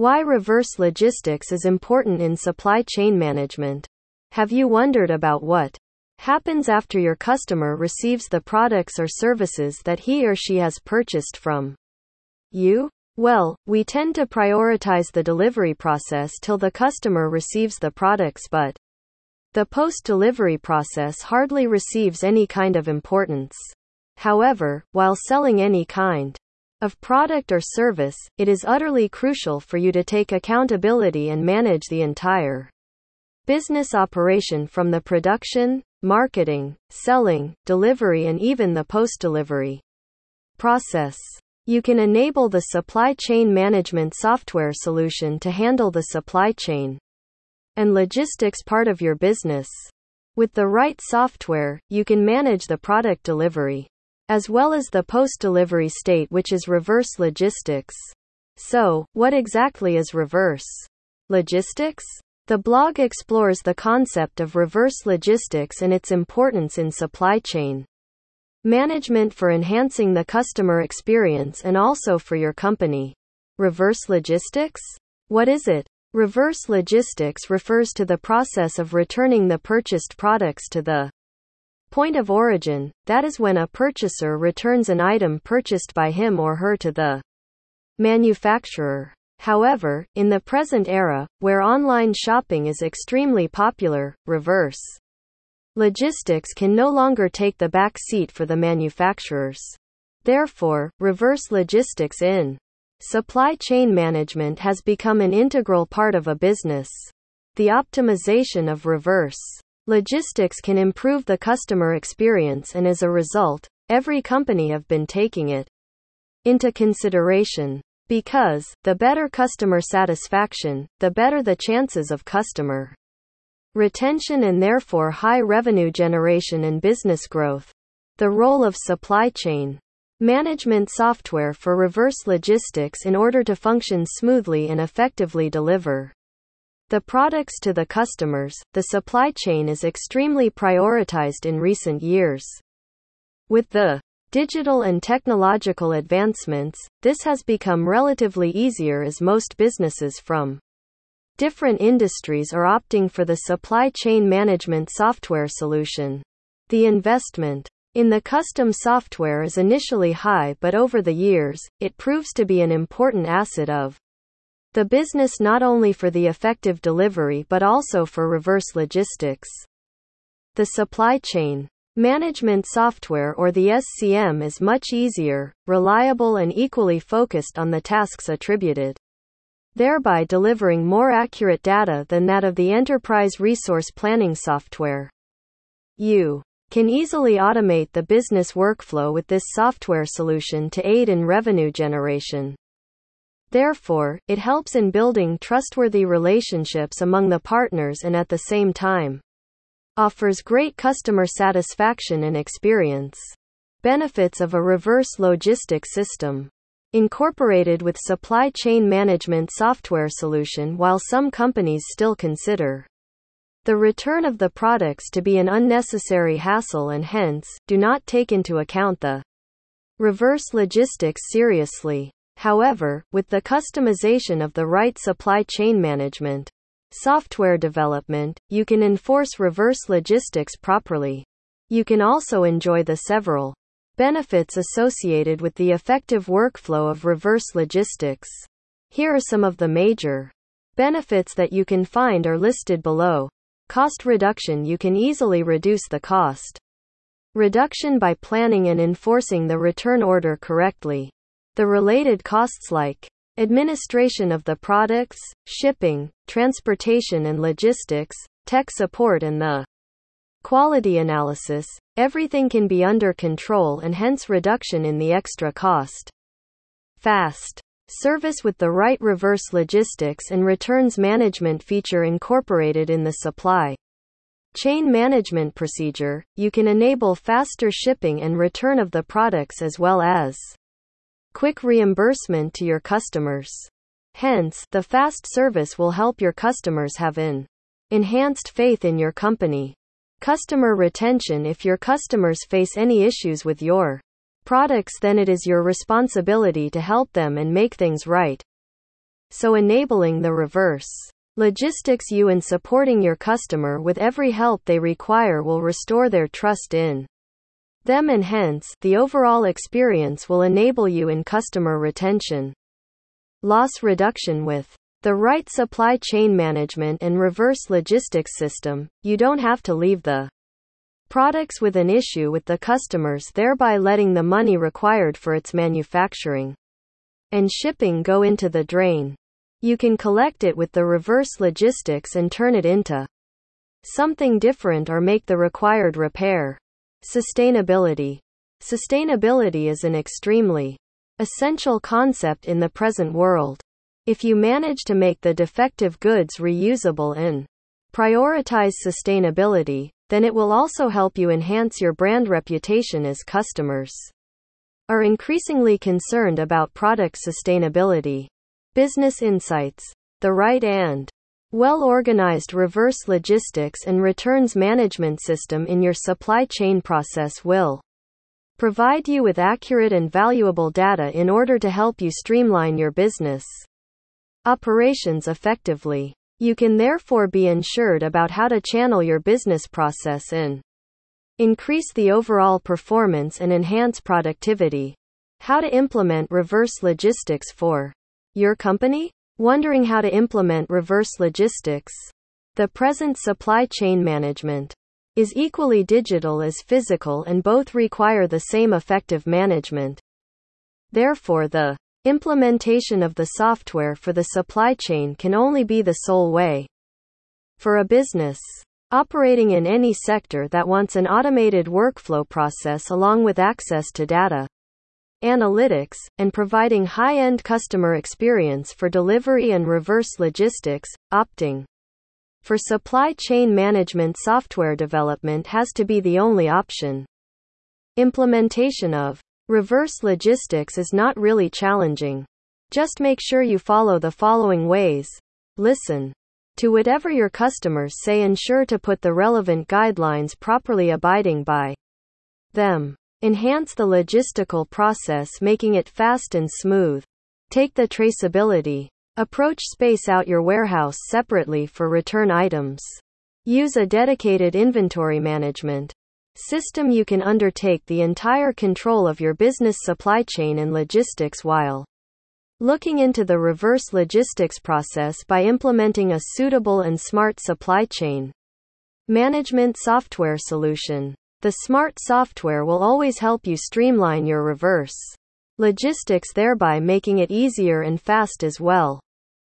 Why reverse logistics is important in supply chain management. Have you wondered about what happens after your customer receives the products or services that he or she has purchased from you? Well, we tend to prioritize the delivery process till the customer receives the products, but the post delivery process hardly receives any kind of importance. However, while selling any kind of product or service, it is utterly crucial for you to take accountability and manage the entire business operation from the production, marketing, selling, delivery, and even the post delivery process. You can enable the supply chain management software solution to handle the supply chain and logistics part of your business. With the right software, you can manage the product delivery as well as the post delivery state, which is reverse logistics. So, what exactly is reverse logistics? The blog explores the concept of reverse logistics and its importance in supply chain management for enhancing the customer experience and also for your company. Reverse logistics? What is it? Reverse logistics refers to the process of returning the purchased products to the Point of origin, that is when a purchaser returns an item purchased by him or her to the manufacturer. However, in the present era, where online shopping is extremely popular, reverse logistics can no longer take the back seat for the manufacturers. Therefore, reverse logistics in supply chain management has become an integral part of a business. The optimization of reverse Logistics can improve the customer experience and as a result, every company have been taking it into consideration. Because, the better customer satisfaction, the better the chances of customer retention and therefore high revenue generation and business growth. The role of supply chain management software for reverse logistics in order to function smoothly and effectively deliver the products to the customers, the supply chain is extremely prioritized in recent years. With the digital and technological advancements, this has become relatively easier as most businesses from different industries are opting for the supply chain management software solution. The investment in the custom software is initially high, but over the years, it proves to be an important asset of the business not only for the effective delivery but also for reverse logistics. The supply chain management software or the SCM is much easier, reliable and equally focused on the tasks attributed, thereby delivering more accurate data than that of the enterprise resource planning software. You can easily automate the business workflow with this software solution to aid in revenue generation. Therefore, it helps in building trustworthy relationships among the partners and at the same time offers great customer satisfaction and experience. Benefits of a reverse logistics system. Incorporated with supply chain management software solution while some companies still consider the return of the products to be an unnecessary hassle and hence do not take into account the reverse logistics seriously. However, with the customization of the right supply chain management software development, you can enforce reverse logistics properly. You can also enjoy the several benefits associated with the effective workflow of reverse logistics. Here are some of the major benefits that you can find are listed below. Cost reduction You can easily reduce the cost reduction by planning and enforcing the return order correctly. The related costs like administration of the products, shipping, transportation and logistics, tech support and the quality analysis, everything can be under control and hence reduction in the extra cost. Fast. Service with the right reverse logistics and returns management feature incorporated in the supply. Chain management procedure, you can enable faster shipping and return of the products as well as quick reimbursement to your customers. Hence, the fast service will help your customers have an enhanced faith in your company. Customer retention If your customers face any issues with your products, then it is your responsibility to help them and make things right. so enabling the reverse logistics you and supporting your customer with every help they require will restore their trust in them and hence, the overall experience will enable you in customer retention. Loss reduction with the right supply chain management and reverse logistics system, you don't have to leave the products with an issue with the customers, thereby letting the money required for its manufacturing and shipping go into the drain. You can collect it with the reverse logistics and turn it into something different or make the required repair. Sustainability. Sustainability is an extremely essential concept in the present world. If you manage to make the defective goods reusable and prioritize sustainability, then it will also help you enhance your brand reputation as customers are increasingly concerned about product sustainability. Business insights. The right and well organized reverse logistics and returns management system in your supply chain process will provide you with accurate and valuable data in order to help you streamline your business operations effectively. You can therefore be ensured about how to channel your business process and increase the overall performance and enhance productivity. How to implement reverse logistics for your company? Wondering how to implement reverse logistics? The present supply chain management is equally digital as physical and both require the same effective management. Therefore, the implementation of the software for the supply chain can only be the sole way. For a business operating in any sector that wants an automated workflow process along with access to data, analytics, and providing high-end customer experience for delivery and reverse logistics, opting for supply chain management software development has to be the only option. Implementation of reverse logistics is not really challenging. Just make sure you follow the following ways. Listen to whatever your customers say, ensure to put the relevant guidelines properly abiding by them. Enhance the logistical process making it fast and smooth. Take the traceability approach space out your warehouse separately for return items. Use a dedicated inventory management system you can undertake the entire control of your business supply chain and logistics while looking into the reverse logistics process by implementing a suitable and smart supply chain management software solution. The smart software will always help you streamline your reverse logistics, thereby making it easier and fast as well.